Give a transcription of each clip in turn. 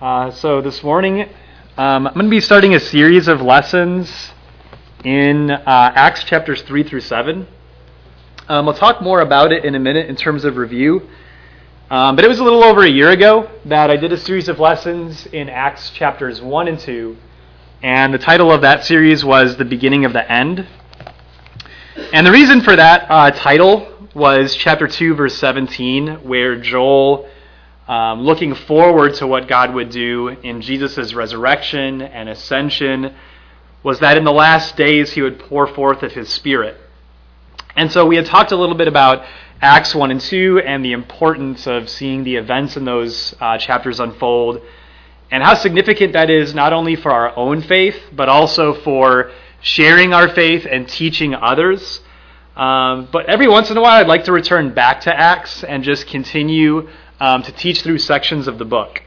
Uh, so this morning, um, I'm going to be starting a series of lessons in uh, Acts chapters 3 through 7. Um, I'll talk more about it in a minute in terms of review. Um, but it was a little over a year ago that I did a series of lessons in Acts chapters 1 and 2. And the title of that series was The Beginning of the End. And the reason for that uh, title was chapter 2, verse 17, where Joel um, looking forward to what God would do in Jesus' resurrection and ascension, was that in the last days he would pour forth of his Spirit. And so we had talked a little bit about Acts 1 and 2 and the importance of seeing the events in those uh, chapters unfold, and how significant that is not only for our own faith, but also for sharing our faith and teaching others. Um, but every once in a while, I'd like to return back to Acts and just continue um, to teach through sections of the book.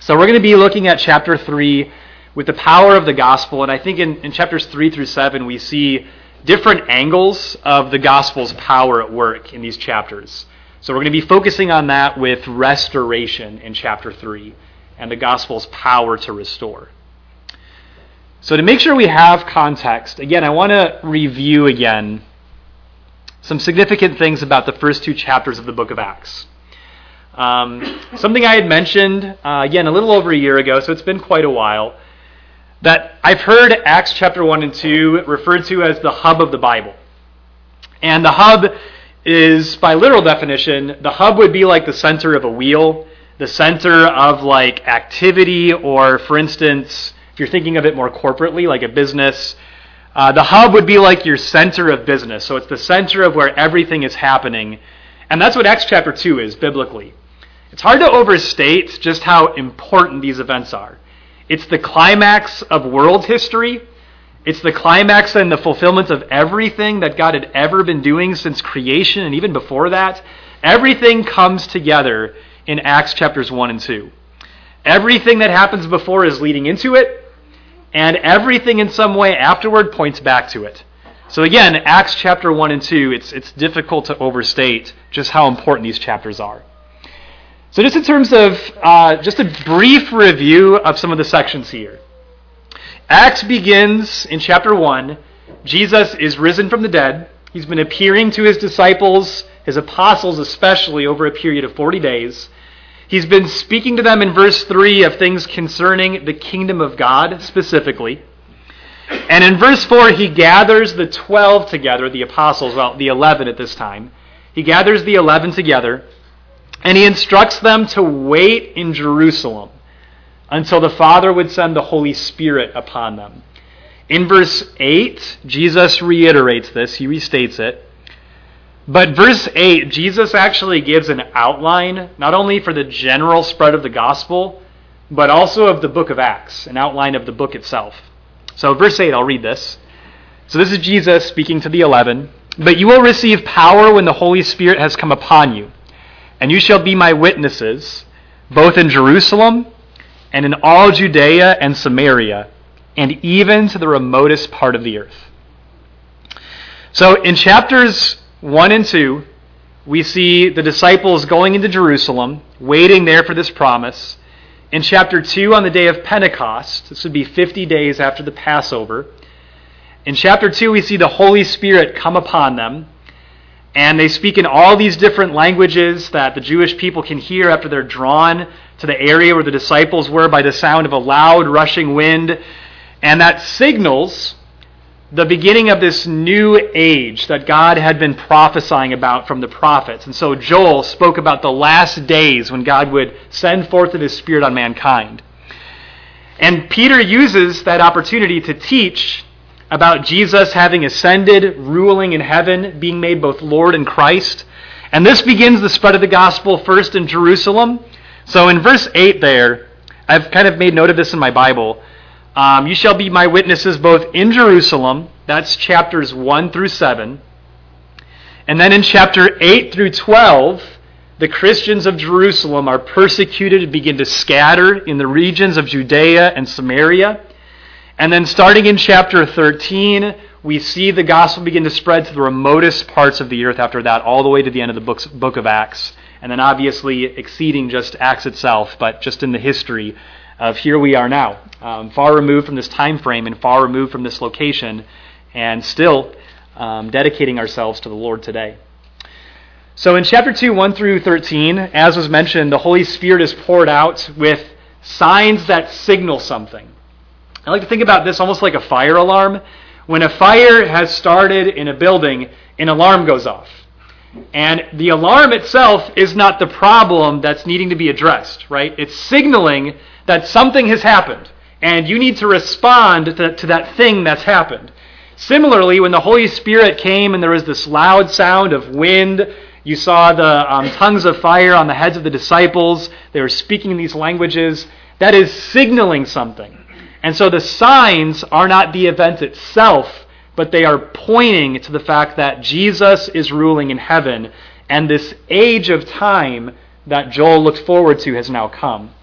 So we're going to be looking at chapter 3 with the power of the gospel. And I think in, in chapters 3 through 7, we see different angles of the gospel's power at work in these chapters. So we're going to be focusing on that with restoration in chapter 3 and the gospel's power to restore. So to make sure we have context, again, I want to review again some significant things about the first two chapters of the book of Acts. Um, something I had mentioned, uh, again, a little over a year ago, so it's been quite a while, that I've heard Acts chapter 1 and 2 referred to as the hub of the Bible. And the hub is, by literal definition, the hub would be like the center of a wheel, the center of like activity, or for instance, if you're thinking of it more corporately, like a business, uh, the hub would be like your center of business. So it's the center of where everything is happening. And that's what Acts chapter 2 is biblically. It's hard to overstate just how important these events are. It's the climax of world history. It's the climax and the fulfillment of everything that God had ever been doing since creation and even before that. Everything comes together in Acts chapters 1 and 2. Everything that happens before is leading into it, and everything in some way afterward points back to it. So again, Acts chapter 1 and 2, it's, it's difficult to overstate just how important these chapters are. So, just in terms of uh, just a brief review of some of the sections here. Acts begins in chapter 1. Jesus is risen from the dead. He's been appearing to his disciples, his apostles especially, over a period of 40 days. He's been speaking to them in verse 3 of things concerning the kingdom of God specifically. And in verse 4, he gathers the 12 together, the apostles, well, the 11 at this time. He gathers the 11 together and he instructs them to wait in Jerusalem until the Father would send the Holy Spirit upon them. In verse 8, Jesus reiterates this, he restates it. But verse 8, Jesus actually gives an outline, not only for the general spread of the gospel, but also of the book of Acts, an outline of the book itself. So, verse 8, I'll read this. So, this is Jesus speaking to the eleven. But you will receive power when the Holy Spirit has come upon you and you shall be my witnesses, both in Jerusalem and in all Judea and Samaria, and even to the remotest part of the earth. So in chapters 1 and 2, we see the disciples going into Jerusalem, waiting there for this promise. In chapter 2, on the day of Pentecost, this would be 50 days after the Passover. In chapter 2, we see the Holy Spirit come upon them. And they speak in all these different languages that the Jewish people can hear after they're drawn to the area where the disciples were by the sound of a loud rushing wind. And that signals the beginning of this new age that God had been prophesying about from the prophets. And so Joel spoke about the last days when God would send forth his Spirit on mankind. And Peter uses that opportunity to teach about Jesus having ascended, ruling in heaven, being made both Lord and Christ. And this begins the spread of the gospel first in Jerusalem. So in verse 8 there, I've kind of made note of this in my Bible. Um, you shall be my witnesses both in Jerusalem, that's chapters 1 through 7. And then in chapter 8 through 12, the Christians of Jerusalem are persecuted and begin to scatter in the regions of Judea and Samaria. And then starting in chapter 13, we see the gospel begin to spread to the remotest parts of the earth after that, all the way to the end of the book of Acts. and then obviously exceeding just Acts itself, but just in the history of here we are now, um, far removed from this time frame and far removed from this location, and still um, dedicating ourselves to the Lord today. So in chapter 2, 1 through 13, as was mentioned, the Holy Spirit is poured out with signs that signal something. I like to think about this almost like a fire alarm. When a fire has started in a building, an alarm goes off. And the alarm itself is not the problem that's needing to be addressed, right? It's signaling that something has happened, and you need to respond to, to that thing that's happened. Similarly, when the Holy Spirit came and there was this loud sound of wind, you saw the um, tongues of fire on the heads of the disciples. They were speaking these languages. That is signaling something. And so the signs are not the event itself, but they are pointing to the fact that Jesus is ruling in heaven, and this age of time that Joel looked forward to has now come.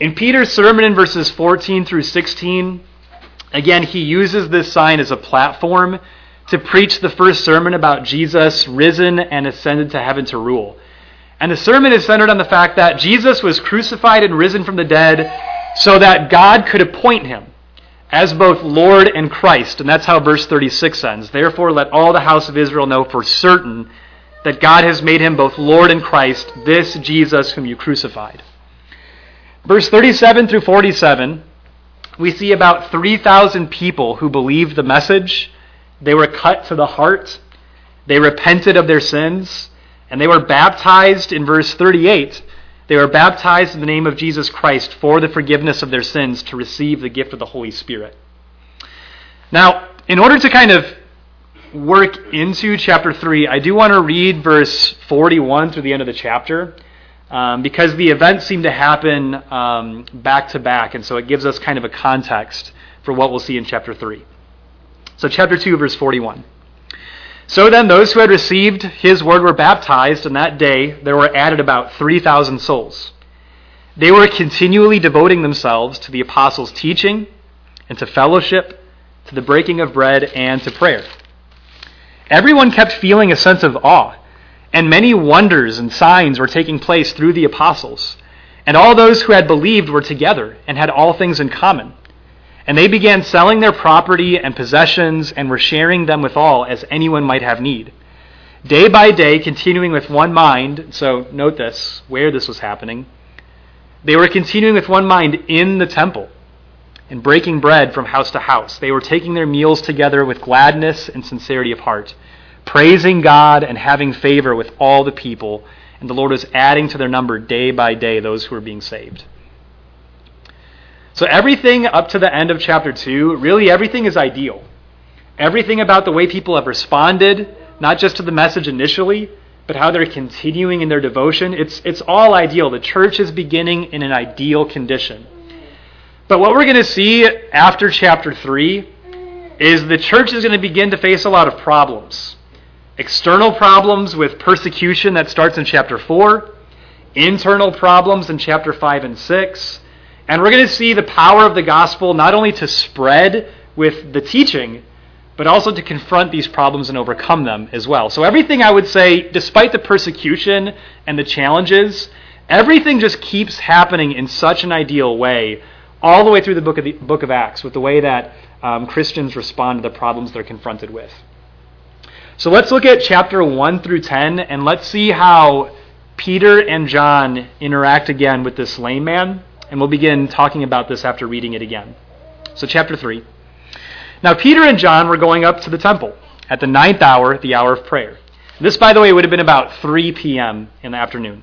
In Peter's sermon in verses 14 through 16, again, he uses this sign as a platform to preach the first sermon about Jesus risen and ascended to heaven to rule. And the sermon is centered on the fact that Jesus was crucified and risen from the dead so that God could appoint him as both Lord and Christ. And that's how verse 36 ends. Therefore, let all the house of Israel know for certain that God has made him both Lord and Christ, this Jesus whom you crucified. Verse 37 through 47, we see about 3,000 people who believed the message. They were cut to the heart. They repented of their sins. And they were baptized in verse 38 they were baptized in the name of Jesus Christ for the forgiveness of their sins to receive the gift of the Holy Spirit. Now, in order to kind of work into chapter 3, I do want to read verse 41 through the end of the chapter um, because the events seem to happen um, back to back, and so it gives us kind of a context for what we'll see in chapter 3. So, chapter 2, verse 41. So then, those who had received his word were baptized, and that day there were added about 3,000 souls. They were continually devoting themselves to the apostles' teaching, and to fellowship, to the breaking of bread, and to prayer. Everyone kept feeling a sense of awe, and many wonders and signs were taking place through the apostles. And all those who had believed were together and had all things in common and they began selling their property and possessions and were sharing them with all as anyone might have need. Day by day, continuing with one mind, so note this, where this was happening. They were continuing with one mind in the temple and breaking bread from house to house. They were taking their meals together with gladness and sincerity of heart, praising God and having favor with all the people. And the Lord was adding to their number day by day those who were being saved. So everything up to the end of chapter 2, really everything is ideal. Everything about the way people have responded, not just to the message initially, but how they're continuing in their devotion, it's, it's all ideal. The church is beginning in an ideal condition. But what we're going to see after chapter 3 is the church is going to begin to face a lot of problems. External problems with persecution that starts in chapter 4, internal problems in chapter 5 and 6, and we're going to see the power of the gospel not only to spread with the teaching, but also to confront these problems and overcome them as well. So, everything I would say, despite the persecution and the challenges, everything just keeps happening in such an ideal way all the way through the book of, the, book of Acts with the way that um, Christians respond to the problems they're confronted with. So, let's look at chapter 1 through 10 and let's see how Peter and John interact again with this lame man and we'll begin talking about this after reading it again. So, chapter 3. Now, Peter and John were going up to the temple at the ninth hour, the hour of prayer. This, by the way, would have been about 3 p.m. in the afternoon.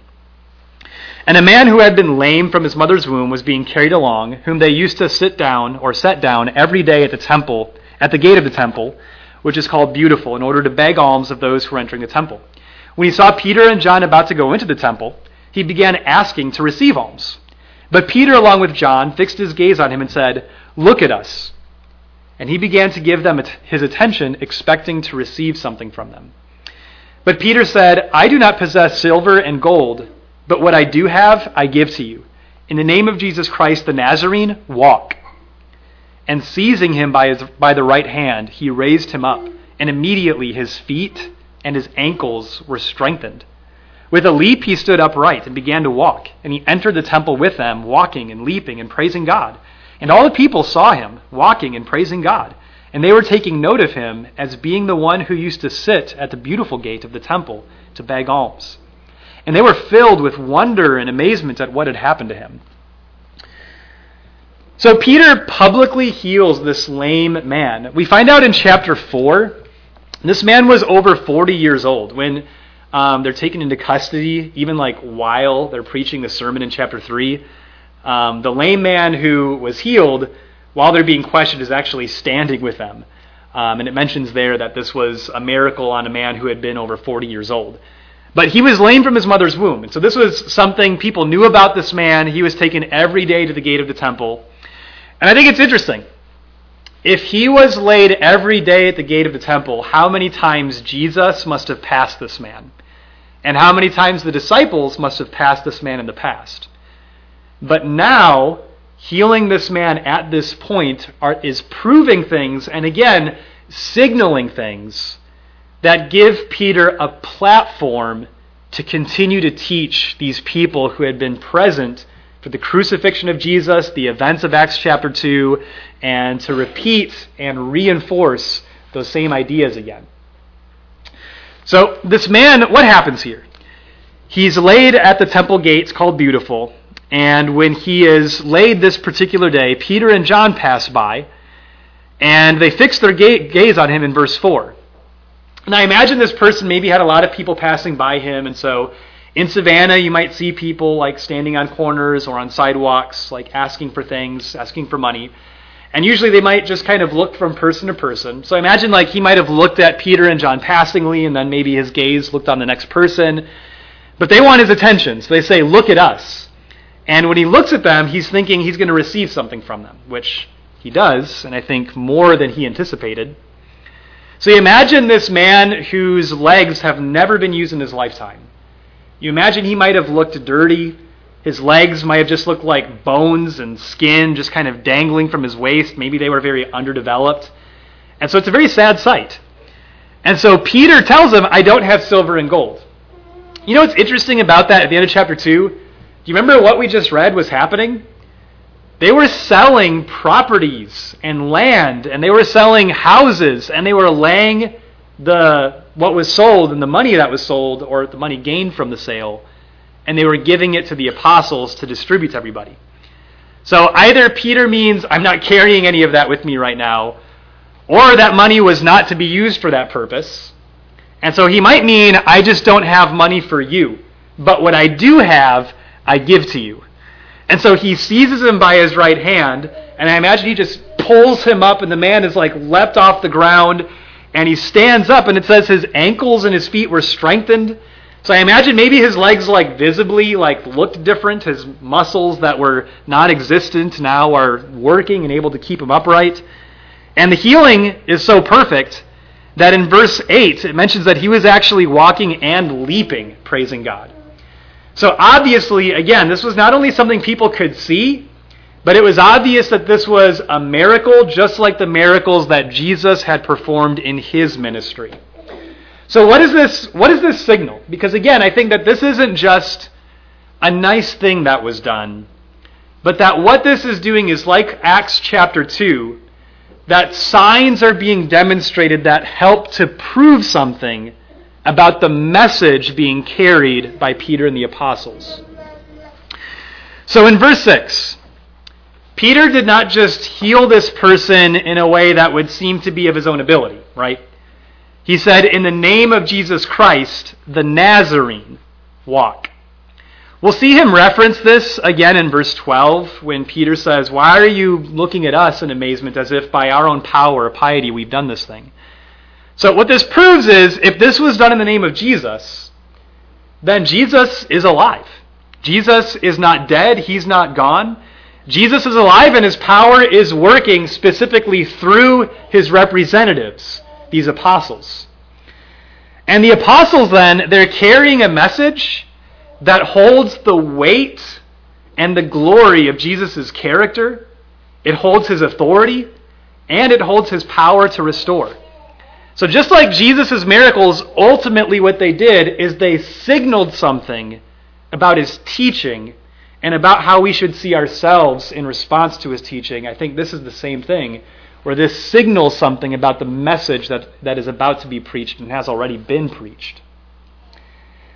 And a man who had been lame from his mother's womb was being carried along, whom they used to sit down or set down every day at the temple, at the gate of the temple, which is called Beautiful, in order to beg alms of those who were entering the temple. When he saw Peter and John about to go into the temple, he began asking to receive alms. But Peter, along with John, fixed his gaze on him and said, Look at us. And he began to give them his attention, expecting to receive something from them. But Peter said, I do not possess silver and gold, but what I do have, I give to you. In the name of Jesus Christ the Nazarene, walk. And seizing him by, his, by the right hand, he raised him up, and immediately his feet and his ankles were strengthened. With a leap, he stood upright and began to walk, and he entered the temple with them, walking and leaping and praising God. And all the people saw him walking and praising God. And they were taking note of him as being the one who used to sit at the beautiful gate of the temple to beg alms. And they were filled with wonder and amazement at what had happened to him. So Peter publicly heals this lame man. We find out in chapter 4, this man was over 40 years old when um, they're taken into custody, even like while they're preaching the sermon in chapter 3. Um, the lame man who was healed, while they're being questioned, is actually standing with them. Um, and it mentions there that this was a miracle on a man who had been over 40 years old. But he was lame from his mother's womb. And so this was something people knew about this man. He was taken every day to the gate of the temple. And I think it's interesting. If he was laid every day at the gate of the temple, how many times Jesus must have passed this man? And how many times the disciples must have passed this man in the past? But now, healing this man at this point are, is proving things, and again, signaling things that give Peter a platform to continue to teach these people who had been present for the crucifixion of Jesus, the events of Acts chapter 2, and to repeat and reinforce those same ideas again. So, this man, what happens here? He's laid at the temple gates called Beautiful, and when he is laid this particular day, Peter and John pass by, and they fix their gaze on him in verse 4. And I imagine this person maybe had a lot of people passing by him, and so in Savannah, you might see people like standing on corners or on sidewalks, like asking for things, asking for money. And usually they might just kind of look from person to person. So I imagine like he might have looked at Peter and John passingly, and then maybe his gaze looked on the next person. But they want his attention. So they say, Look at us. And when he looks at them, he's thinking he's going to receive something from them, which he does, and I think more than he anticipated. So you imagine this man whose legs have never been used in his lifetime. You imagine he might have looked dirty. His legs might have just looked like bones and skin just kind of dangling from his waist. Maybe they were very underdeveloped. And so it's a very sad sight. And so Peter tells him, I don't have silver and gold. You know what's interesting about that at the end of chapter 2? Do you remember what we just read was happening? They were selling properties and land, and they were selling houses, and they were laying the what was sold and the money that was sold, or the money gained from the sale, and they were giving it to the apostles to distribute to everybody. So either Peter means I'm not carrying any of that with me right now, or that money was not to be used for that purpose. And so he might mean I just don't have money for you, but what I do have, I give to you. And so he seizes him by his right hand, and I imagine he just pulls him up, and the man is like leapt off the ground and he stands up and it says his ankles and his feet were strengthened so i imagine maybe his legs like visibly like looked different. His muscles that were not existent now are working and able to keep him upright. And the healing is so perfect that in verse 8 it mentions that he was actually walking and leaping praising god. So obviously again this was not only something people could see but it was obvious that this was a miracle, just like the miracles that Jesus had performed in his ministry. So what is this what is this signal? Because again, I think that this isn't just a nice thing that was done, but that what this is doing is like Acts chapter 2, that signs are being demonstrated that help to prove something about the message being carried by Peter and the apostles. So in verse 6, Peter did not just heal this person in a way that would seem to be of his own ability, right? He said, In the name of Jesus Christ, the Nazarene, walk. We'll see him reference this again in verse 12 when Peter says, Why are you looking at us in amazement as if by our own power or piety we've done this thing? So, what this proves is if this was done in the name of Jesus, then Jesus is alive. Jesus is not dead, he's not gone. Jesus is alive and his power is working specifically through his representatives, these apostles. And the apostles, then, they're carrying a message that holds the weight and the glory of Jesus' character, it holds his authority, and it holds his power to restore. So, just like Jesus' miracles, ultimately what they did is they signaled something about his teaching and about how we should see ourselves in response to his teaching. I think this is the same thing, where this signals something about the message that, that is about to be preached and has already been preached.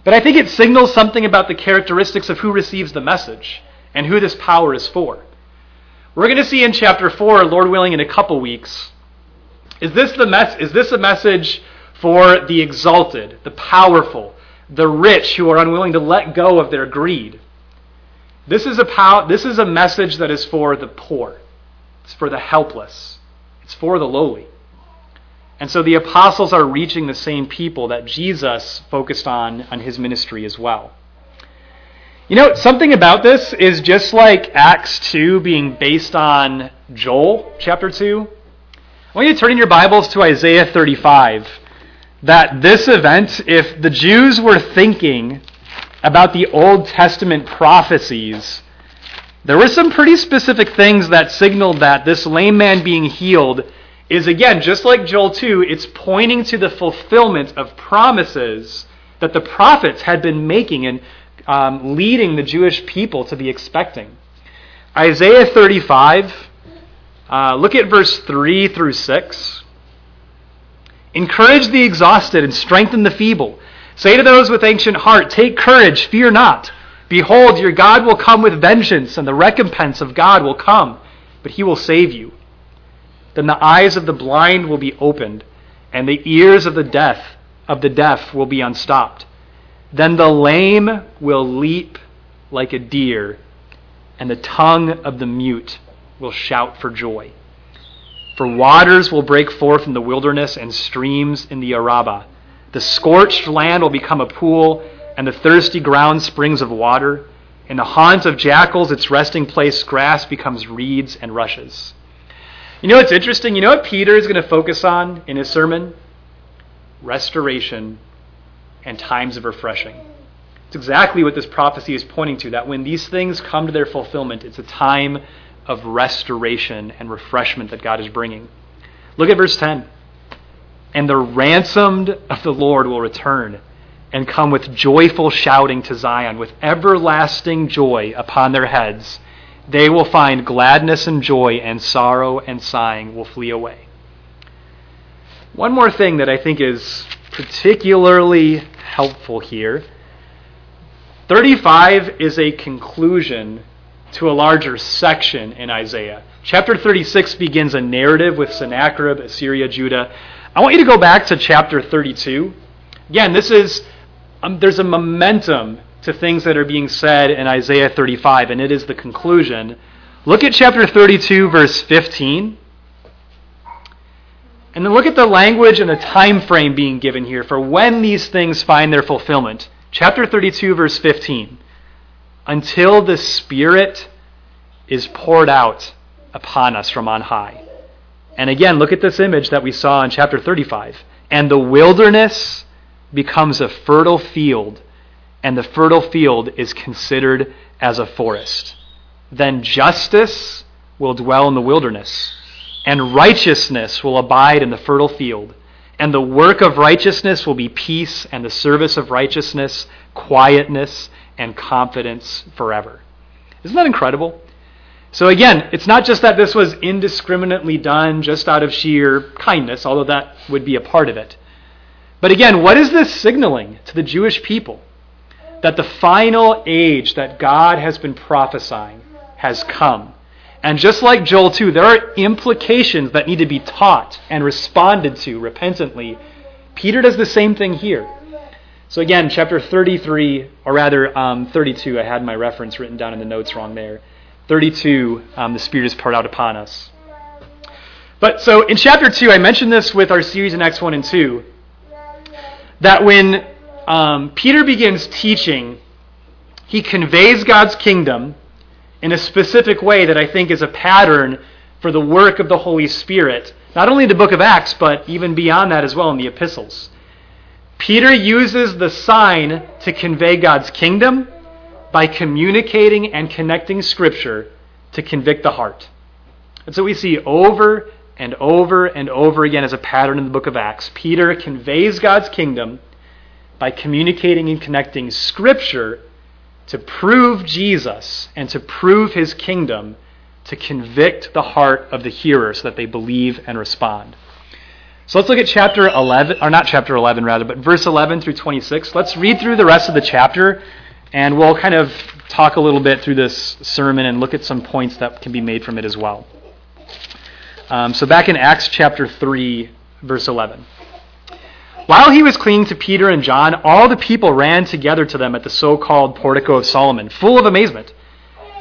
But I think it signals something about the characteristics of who receives the message and who this power is for. We're going to see in chapter 4, Lord willing, in a couple weeks. Is this, the mes- is this a message for the exalted, the powerful, the rich who are unwilling to let go of their greed? This is a, pow- this is a message that is for the poor, it's for the helpless, it's for the lowly. And so the apostles are reaching the same people that Jesus focused on on his ministry as well. You know, something about this is just like Acts 2 being based on Joel chapter 2. I want you to turn in your Bibles to Isaiah 35. That this event, if the Jews were thinking about the Old Testament prophecies, there were some pretty specific things that signaled that this lame man being healed is again, just like Joel 2, it's pointing to the fulfillment of promises that the prophets had been making and um, leading the Jewish people to be expecting. Isaiah 35, uh, look at verse 3 through 6. Encourage the exhausted and strengthen the feeble. Say to those with ancient heart, Take courage, fear not. Behold, your God will come with vengeance, and the recompense of God will come, but he will save you. Then the eyes of the blind will be opened, and the ears of the deaf of the deaf will be unstopped. Then the lame will leap like a deer, and the tongue of the mute will shout for joy. For waters will break forth in the wilderness and streams in the Arabah. The scorched land will become a pool, and the thirsty ground springs of water. In the haunt of jackals, its resting place, grass becomes reeds and rushes. You know what's interesting? You know what Peter is going to focus on in his sermon? Restoration and times of refreshing. It's exactly what this prophecy is pointing to that when these things come to their fulfillment, it's a time of restoration and refreshment that God is bringing. Look at verse 10. And the ransomed of the Lord will return and come with joyful shouting to Zion, with everlasting joy upon their heads they will find gladness and joy, and sorrow and sighing will flee away. One more thing that I think is particularly helpful here 35 is a conclusion to a larger section in Isaiah. Chapter 36 begins a narrative with Sennacherib, Assyria, Judah. I want you to go back to chapter 32. Again, this is um, there's a momentum to things that are being said in Isaiah 35, and it is the conclusion. Look at chapter 32, verse 15. And then look at the language and the time frame being given here for when these things find their fulfillment. Chapter 32, verse 15. Until the Spirit is poured out upon us from on high. And again, look at this image that we saw in chapter 35. And the wilderness becomes a fertile field and the fertile field is considered as a forest. Then justice will dwell in the wilderness, and righteousness will abide in the fertile field. And the work of righteousness will be peace, and the service of righteousness, quietness, and confidence forever. Isn't that incredible? So, again, it's not just that this was indiscriminately done just out of sheer kindness, although that would be a part of it. But again, what is this signaling to the Jewish people? that the final age that God has been prophesying has come. And just like Joel 2, there are implications that need to be taught and responded to repentantly. Peter does the same thing here. So again, chapter 33, or rather um, 32, I had my reference written down in the notes wrong there. 32, um, the Spirit is poured out upon us. But so in chapter 2, I mentioned this with our series in Acts 1 and 2, that when um, Peter begins teaching, he conveys God's kingdom in a specific way that I think is a pattern for the work of the Holy Spirit, not only in the book of Acts, but even beyond that as well in the epistles. Peter uses the sign to convey God's kingdom by communicating and connecting Scripture to convict the heart. And so we see over and over and over again as a pattern in the book of Acts, Peter conveys God's kingdom by communicating and connecting Scripture to prove Jesus and to prove his kingdom to convict the heart of the hearer so that they believe and respond. So let's look at chapter 11, or not chapter 11 rather, but verse 11 through 26. Let's read through the rest of the chapter and we'll kind of talk a little bit through this sermon and look at some points that can be made from it as well. Um, so back in Acts chapter 3, verse 11. While he was clinging to Peter and John, all the people ran together to them at the so called portico of Solomon, full of amazement.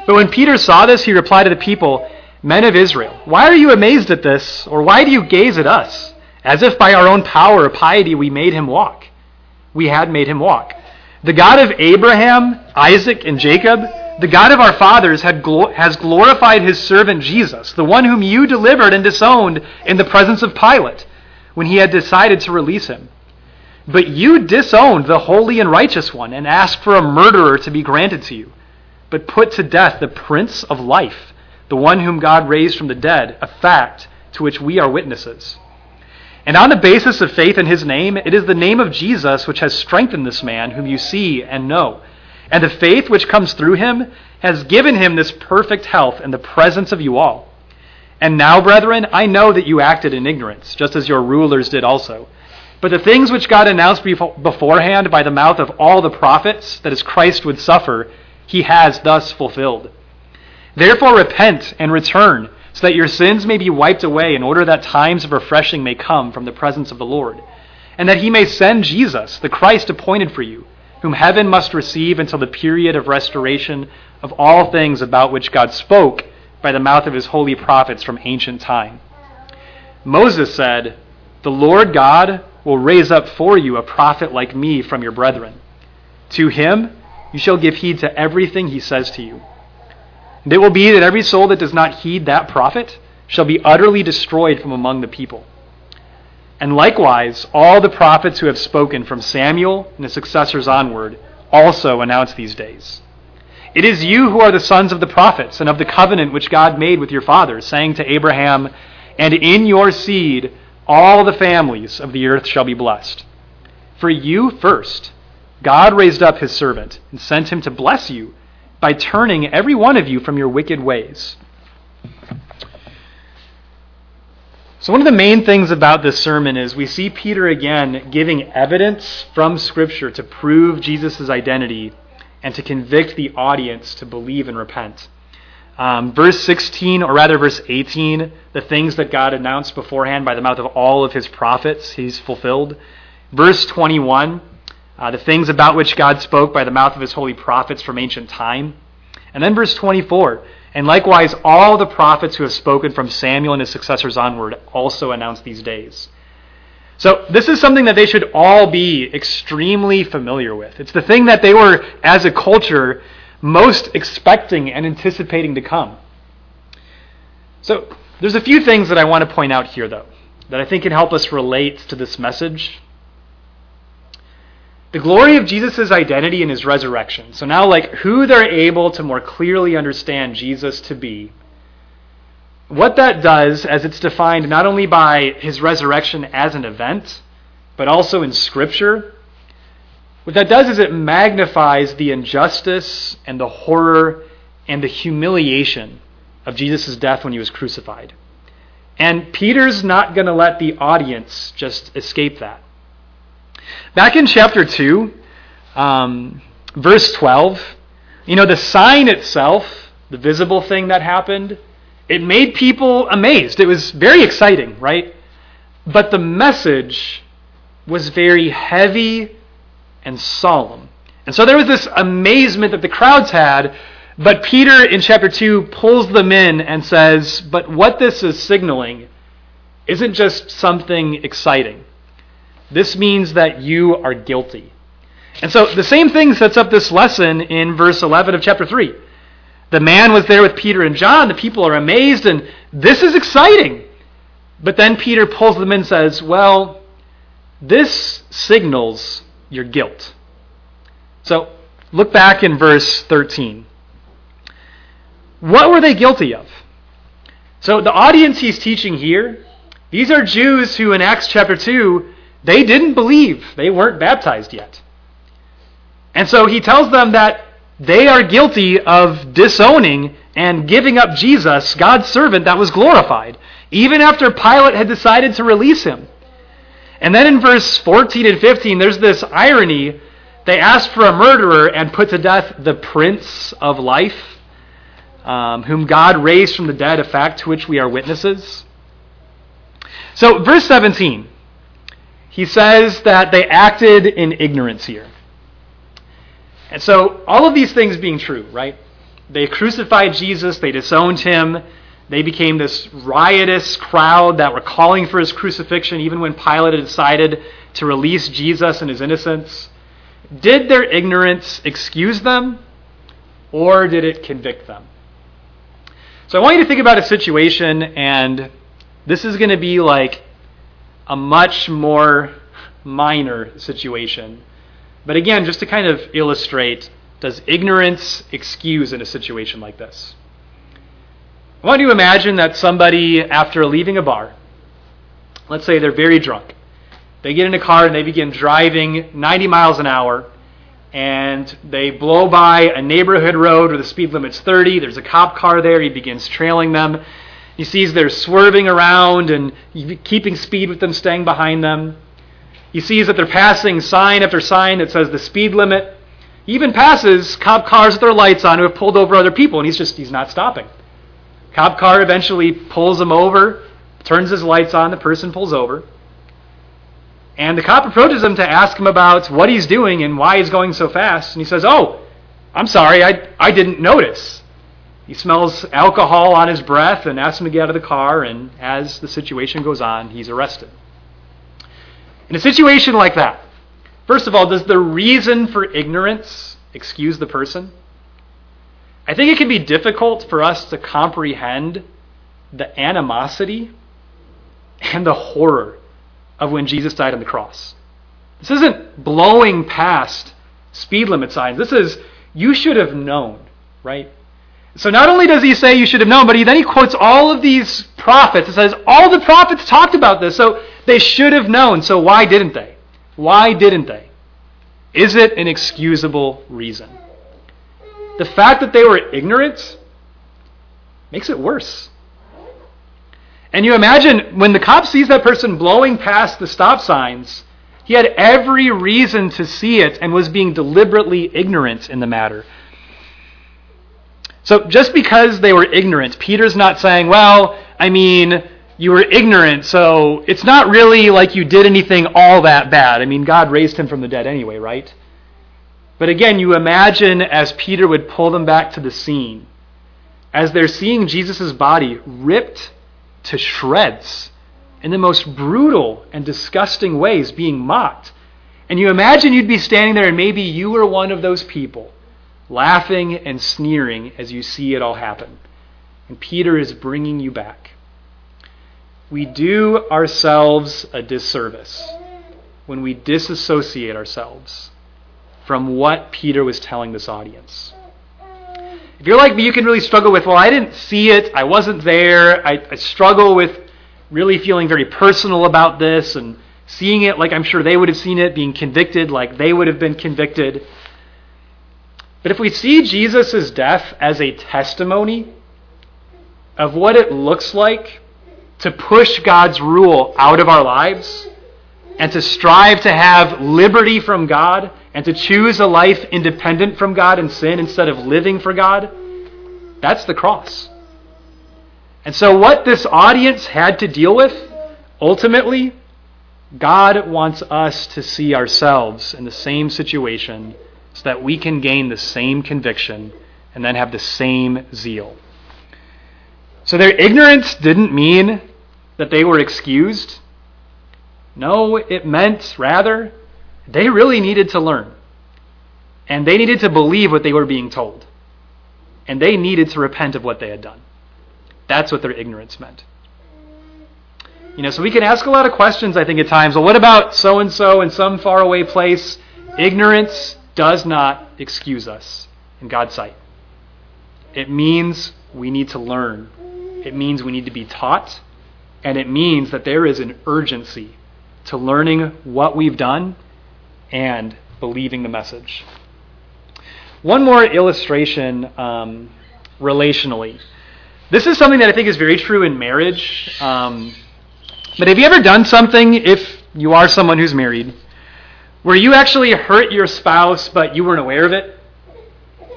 But when Peter saw this, he replied to the people, Men of Israel, why are you amazed at this, or why do you gaze at us, as if by our own power or piety we made him walk? We had made him walk. The God of Abraham, Isaac, and Jacob, the God of our fathers, has glorified his servant Jesus, the one whom you delivered and disowned in the presence of Pilate, when he had decided to release him. But you disowned the holy and righteous one and asked for a murderer to be granted to you, but put to death the Prince of Life, the one whom God raised from the dead, a fact to which we are witnesses. And on the basis of faith in his name, it is the name of Jesus which has strengthened this man whom you see and know. And the faith which comes through him has given him this perfect health in the presence of you all. And now, brethren, I know that you acted in ignorance, just as your rulers did also. But the things which God announced beforehand by the mouth of all the prophets, that as Christ would suffer, he has thus fulfilled. Therefore repent and return, so that your sins may be wiped away, in order that times of refreshing may come from the presence of the Lord, and that he may send Jesus, the Christ appointed for you, whom heaven must receive until the period of restoration of all things about which God spoke by the mouth of his holy prophets from ancient time. Moses said, The Lord God will raise up for you a prophet like me from your brethren. To him you shall give heed to everything he says to you. And it will be that every soul that does not heed that prophet shall be utterly destroyed from among the people. And likewise, all the prophets who have spoken from Samuel and his successors onward also announce these days. It is you who are the sons of the prophets and of the covenant which God made with your fathers, saying to Abraham, And in your seed all the families of the earth shall be blessed. For you first, God raised up his servant and sent him to bless you by turning every one of you from your wicked ways. So, one of the main things about this sermon is we see Peter again giving evidence from Scripture to prove Jesus' identity and to convict the audience to believe and repent. Um, verse 16, or rather verse 18, the things that God announced beforehand by the mouth of all of his prophets, he's fulfilled. Verse 21, uh, the things about which God spoke by the mouth of his holy prophets from ancient time. And then verse 24, and likewise all the prophets who have spoken from Samuel and his successors onward also announce these days. So this is something that they should all be extremely familiar with. It's the thing that they were, as a culture, most expecting and anticipating to come. So, there's a few things that I want to point out here, though, that I think can help us relate to this message. The glory of Jesus' identity and his resurrection. So, now, like, who they're able to more clearly understand Jesus to be. What that does, as it's defined not only by his resurrection as an event, but also in Scripture, what that does is it magnifies the injustice and the horror and the humiliation of Jesus' death when he was crucified. And Peter's not going to let the audience just escape that. Back in chapter 2, um, verse 12, you know, the sign itself, the visible thing that happened, it made people amazed. It was very exciting, right? But the message was very heavy and solemn. And so there was this amazement that the crowds had, but Peter in chapter 2 pulls them in and says, But what this is signaling isn't just something exciting. This means that you are guilty. And so the same thing sets up this lesson in verse 11 of chapter 3. The man was there with Peter and John. The people are amazed, and this is exciting. But then Peter pulls them in and says, Well, this signals your guilt. So look back in verse 13. What were they guilty of? So the audience he's teaching here, These are Jews who, in Acts chapter 2, they didn't believe. They weren't baptized yet. And so he tells them that they are guilty of disowning and giving up Jesus, God's servant that was glorified, even after Pilate had decided to release him. And then in verse 14 and 15, there's this irony. They ask for a murderer and put to death the Prince of Life, um, whom God raised from the dead, a fact to which we are witnesses. So, verse 17, he says that they acted in ignorance here. And so, all of these things being true, right? They crucified Jesus, they disowned him, they became this riotous crowd that were calling for his crucifixion, even when Pilate had decided to release Jesus and his innocence. Did their ignorance excuse them, or did it convict them? So I want you to think about a situation, and this is going to be like a much more minor situation. But again, just to kind of illustrate, does ignorance excuse in a situation like this? I want you to imagine that somebody, after leaving a bar, let's say they're very drunk, they get in a car and they begin driving 90 miles an hour, and they blow by a neighborhood road where the speed limit's 30. There's a cop car there. He begins trailing them. He sees they're swerving around and keeping speed with them, staying behind them. He sees that they're passing sign after sign that says the speed limit. He even passes cop cars with their lights on who have pulled over other people, and he's just he's not stopping. Cop car eventually pulls him over, turns his lights on, the person pulls over. And the cop approaches him to ask him about what he's doing and why he's going so fast. And he says, Oh, I'm sorry, I, I didn't notice. He smells alcohol on his breath and asks him to get out of the car. And as the situation goes on, he's arrested. In a situation like that, first of all, does the reason for ignorance excuse the person? I think it can be difficult for us to comprehend the animosity and the horror of when Jesus died on the cross. This isn't blowing past speed limit signs. This is, you should have known, right? So not only does he say you should have known, but he then he quotes all of these prophets. It says all the prophets talked about this, so they should have known. So why didn't they? Why didn't they? Is it an excusable reason? the fact that they were ignorant makes it worse. And you imagine when the cop sees that person blowing past the stop signs, he had every reason to see it and was being deliberately ignorant in the matter. So just because they were ignorant, Peter's not saying, well, I mean, you were ignorant, so it's not really like you did anything all that bad. I mean, God raised him from the dead anyway, right? But again, you imagine as Peter would pull them back to the scene, as they're seeing Jesus' body ripped to shreds in the most brutal and disgusting ways, being mocked. And you imagine you'd be standing there and maybe you were one of those people, laughing and sneering as you see it all happen. And Peter is bringing you back. We do ourselves a disservice when we disassociate ourselves from what Peter was telling this audience. If you're like me, you can really struggle with, well, I didn't see it, I wasn't there, I, I struggle with really feeling very personal about this and seeing it like I'm sure they would have seen it, being convicted like they would have been convicted. But if we see Jesus' death as a testimony of what it looks like to push God's rule out of our lives and to strive to have liberty from God and to choose a life independent from God and sin instead of living for God, that's the cross. And so, what this audience had to deal with, ultimately, God wants us to see ourselves in the same situation so that we can gain the same conviction and then have the same zeal. So, their ignorance didn't mean that they were excused. No, it meant, rather, they really needed to learn. And they needed to believe what they were being told. And they needed to repent of what they had done. That's what their ignorance meant. You know, so we can ask a lot of questions, I think, at times. Well, what about so and so in some faraway place? Ignorance does not excuse us in God's sight. It means we need to learn, it means we need to be taught, And it means that there is an urgency to learning what we've done and believing the message. One more illustration um, relationally. This is something that I think is very true in marriage. Um, but have you ever done something, if you are someone who's married, where you actually hurt your spouse but you weren't aware of it?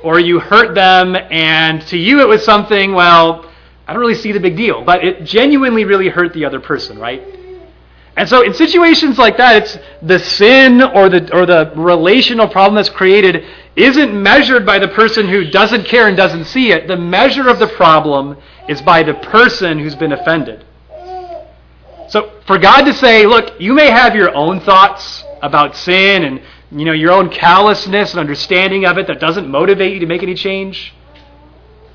Or you hurt them and to you it was something, well, I don't really see the big deal, but it genuinely really hurt the other person, right? And so in situations like that, it's the sin or the or the relational problem that's created isn't measured by the person who doesn't care and doesn't see it. The measure of the problem is by the person who's been offended. So for God to say, look, you may have your own thoughts about sin and you know your own callousness and understanding of it that doesn't motivate you to make any change.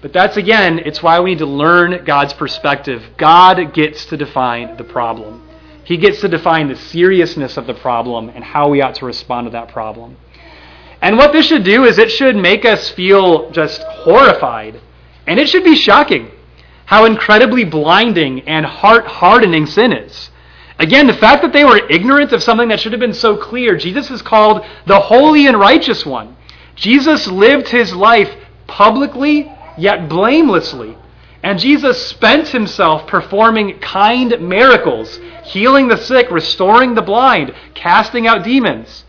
But that's again, it's why we need to learn God's perspective. God gets to define the problem. He gets to define the seriousness of the problem and how we ought to respond to that problem. And what this should do is it should make us feel just horrified. And it should be shocking how incredibly blinding and heart hardening sin is. Again, the fact that they were ignorant of something that should have been so clear, Jesus is called the holy and righteous one. Jesus lived his life publicly, yet blamelessly. And Jesus spent himself performing kind miracles, healing the sick, restoring the blind, casting out demons.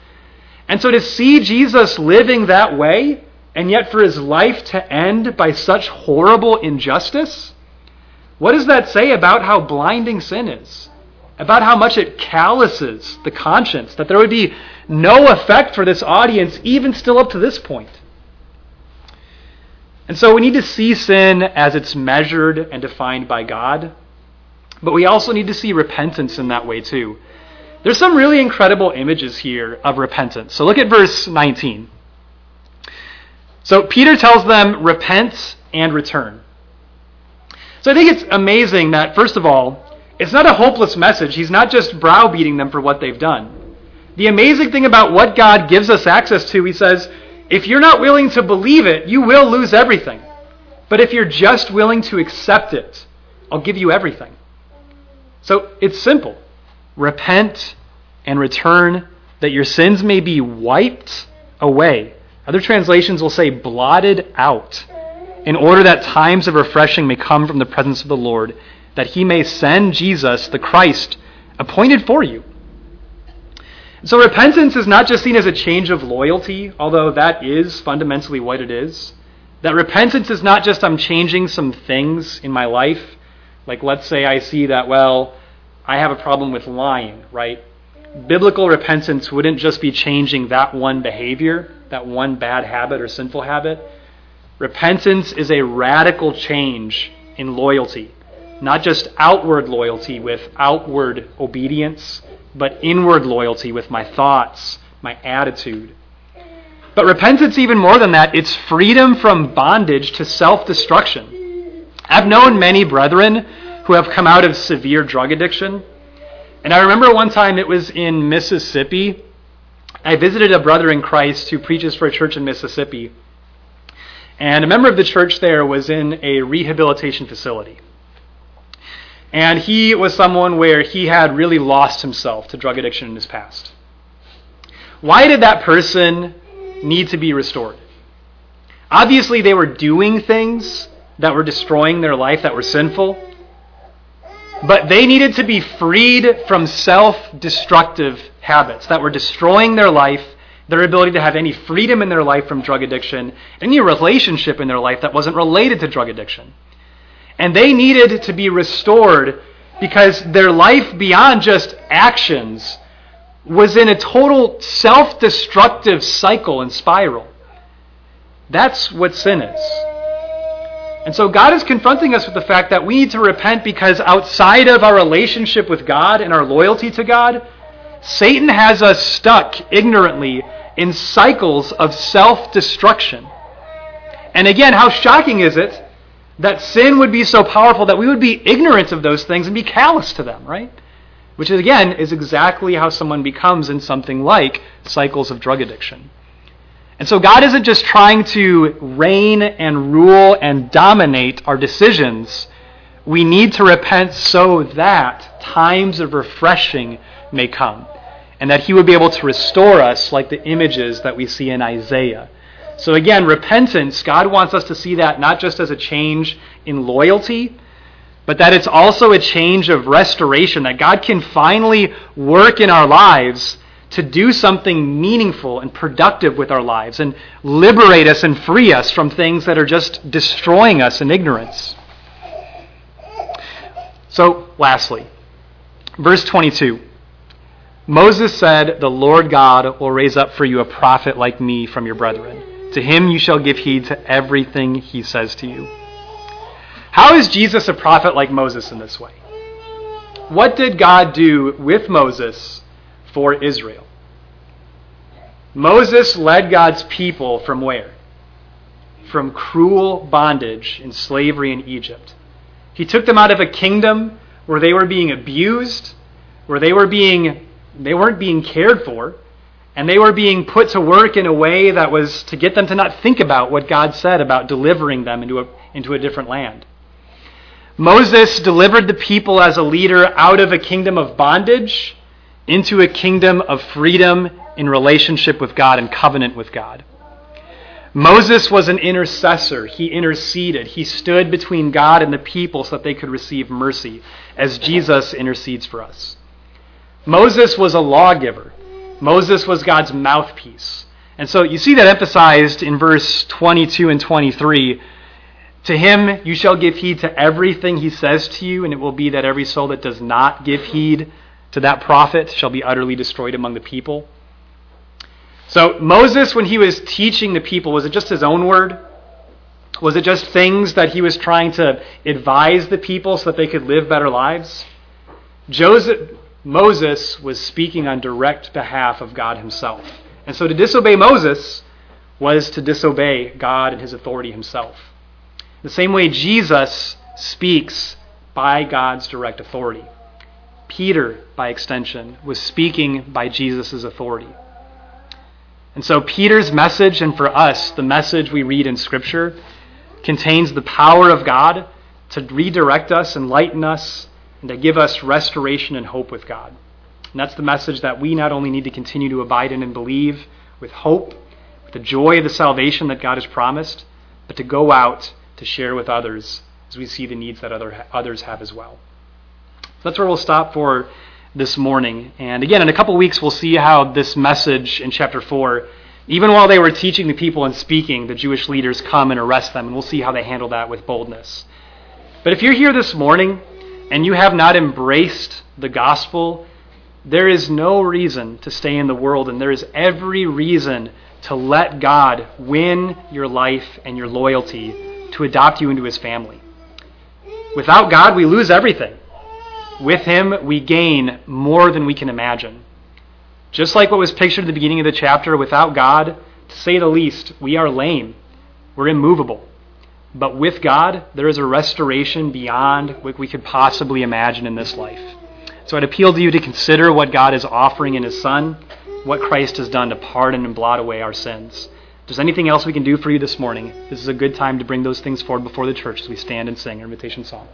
And so to see Jesus living that way, and yet for his life to end by such horrible injustice, what does that say about how blinding sin is? About how much it calluses the conscience, that there would be no effect for this audience, even still up to this point. And so we need to see sin as it's measured and defined by God, but we also need to see repentance in that way too. There's some really incredible images here of repentance. So look at verse 19. So Peter tells them, repent and return. So I think it's amazing that, first of all, it's not a hopeless message. He's not just browbeating them for what they've done. The amazing thing about what God gives us access to, he says, if you're not willing to believe it, you will lose everything. But if you're just willing to accept it, I'll give you everything. So it's simple repent and return that your sins may be wiped away. Other translations will say blotted out, in order that times of refreshing may come from the presence of the Lord, that he may send Jesus, the Christ, appointed for you so repentance is not just seen as a change of loyalty, although that is fundamentally what it is. That repentance is not just I'm changing some things in my life. Like let's say I see that, well, I have a problem with lying, right? Biblical repentance wouldn't just be changing that one behavior, that one bad habit or sinful habit. Repentance is a radical change in loyalty, not just outward loyalty with outward obedience, but inward loyalty with my thoughts, my attitude. But repentance, even more than that, it's freedom from bondage to self destruction. I've known many brethren who have come out of severe drug addiction. And I remember one time it was in Mississippi. I visited a brother in Christ who preaches for a church in Mississippi. And a member of the church there was in a rehabilitation facility. And he was someone where he had really lost himself to drug addiction in his past. Why did that person need to be restored? Obviously, they were doing things that were destroying their life, that were sinful. But they needed to be freed from self destructive habits that were destroying their life, their ability to have any freedom in their life from drug addiction, any relationship in their life that wasn't related to drug addiction. And they needed to be restored because their life beyond just actions was in a total self destructive cycle and spiral. That's what sin is. And so God is confronting us with the fact that we need to repent because outside of our relationship with God and our loyalty to God, Satan has us stuck ignorantly in cycles of self destruction. And again, how shocking is it that sin would be so powerful that we would be ignorant of those things and be callous to them, right? Which, again, is exactly how someone becomes in something like cycles of drug addiction. And so God isn't just trying to reign and rule and dominate our decisions, we need to repent so that times of refreshing may come, and that He would be able to restore us like the images that we see in Isaiah. So, again, repentance, God wants us to see that not just as a change in loyalty, but that it's also a change of restoration, that God can finally work in our lives to do something meaningful and productive with our lives and liberate us and free us from things that are just destroying us in ignorance. So, lastly, verse 22 Moses said, The Lord God will raise up for you a prophet like me from your brethren. To him you shall give heed to everything he says to you. How is Jesus a prophet like Moses in this way? What did God do with Moses for Israel? Moses led God's people from where? From cruel bondage and slavery in Egypt. He took them out of a kingdom where they were being abused, where they were being they weren't being cared for, and they were being put to work in a way that was to get them to not think about what God said about delivering them into a, into a different land. Moses delivered the people as a leader out of a kingdom of bondage into a kingdom of freedom in relationship with God and covenant with God. Moses was an intercessor. He interceded. He stood between God and the people so that they could receive mercy, as Jesus intercedes for us. Moses was a lawgiver. Moses was God's mouthpiece. And so you see that emphasized in verse 22 and 23. To him you shall give heed to everything he says to you, and it will be that every soul that does not give heed to that prophet shall be utterly destroyed among the people. So, Moses, when he was teaching the people, was it just his own word? Was it just things that he was trying to advise the people so that they could live better lives? Joseph, Moses was speaking on direct behalf of God himself. And so to disobey Moses was to disobey God and his authority himself. The same way Jesus speaks by God's direct authority. Peter, by extension, was speaking by Jesus' authority. And so Peter's message, and for us, the message we read in Scripture, contains the power of God to redirect us, enlighten us, and to give us restoration and hope with God. And that's the message that we not only need to continue to abide in and believe with hope, with the joy of the salvation that God has promised, but to go out to share with others as we see the needs that other, others have as well. So that's where we'll stop for this morning. And again, in a couple weeks, we'll see how this message in chapter 4, even while they were teaching the people and speaking, the Jewish leaders come and arrest them, and we'll see how they handle that with boldness. But if you're here this morning and you have not embraced the gospel, there is no reason to stay in the world, and there is every reason to let God win your life and your loyalty to adopt you into his family. Without God, we lose everything. With him, we gain more than we can imagine. Just like what was pictured at the beginning of the chapter, without God, to say the least, we are lame. We're immovable. But with God, there is a restoration beyond what we could possibly imagine in this life. So I'd appeal to you to consider what God is offering in His Son, what Christ has done to pardon and blot away our sins. If there's anything else we can do for you this morning, this is a good time to bring those things forward before the church as we stand and sing our invitation song.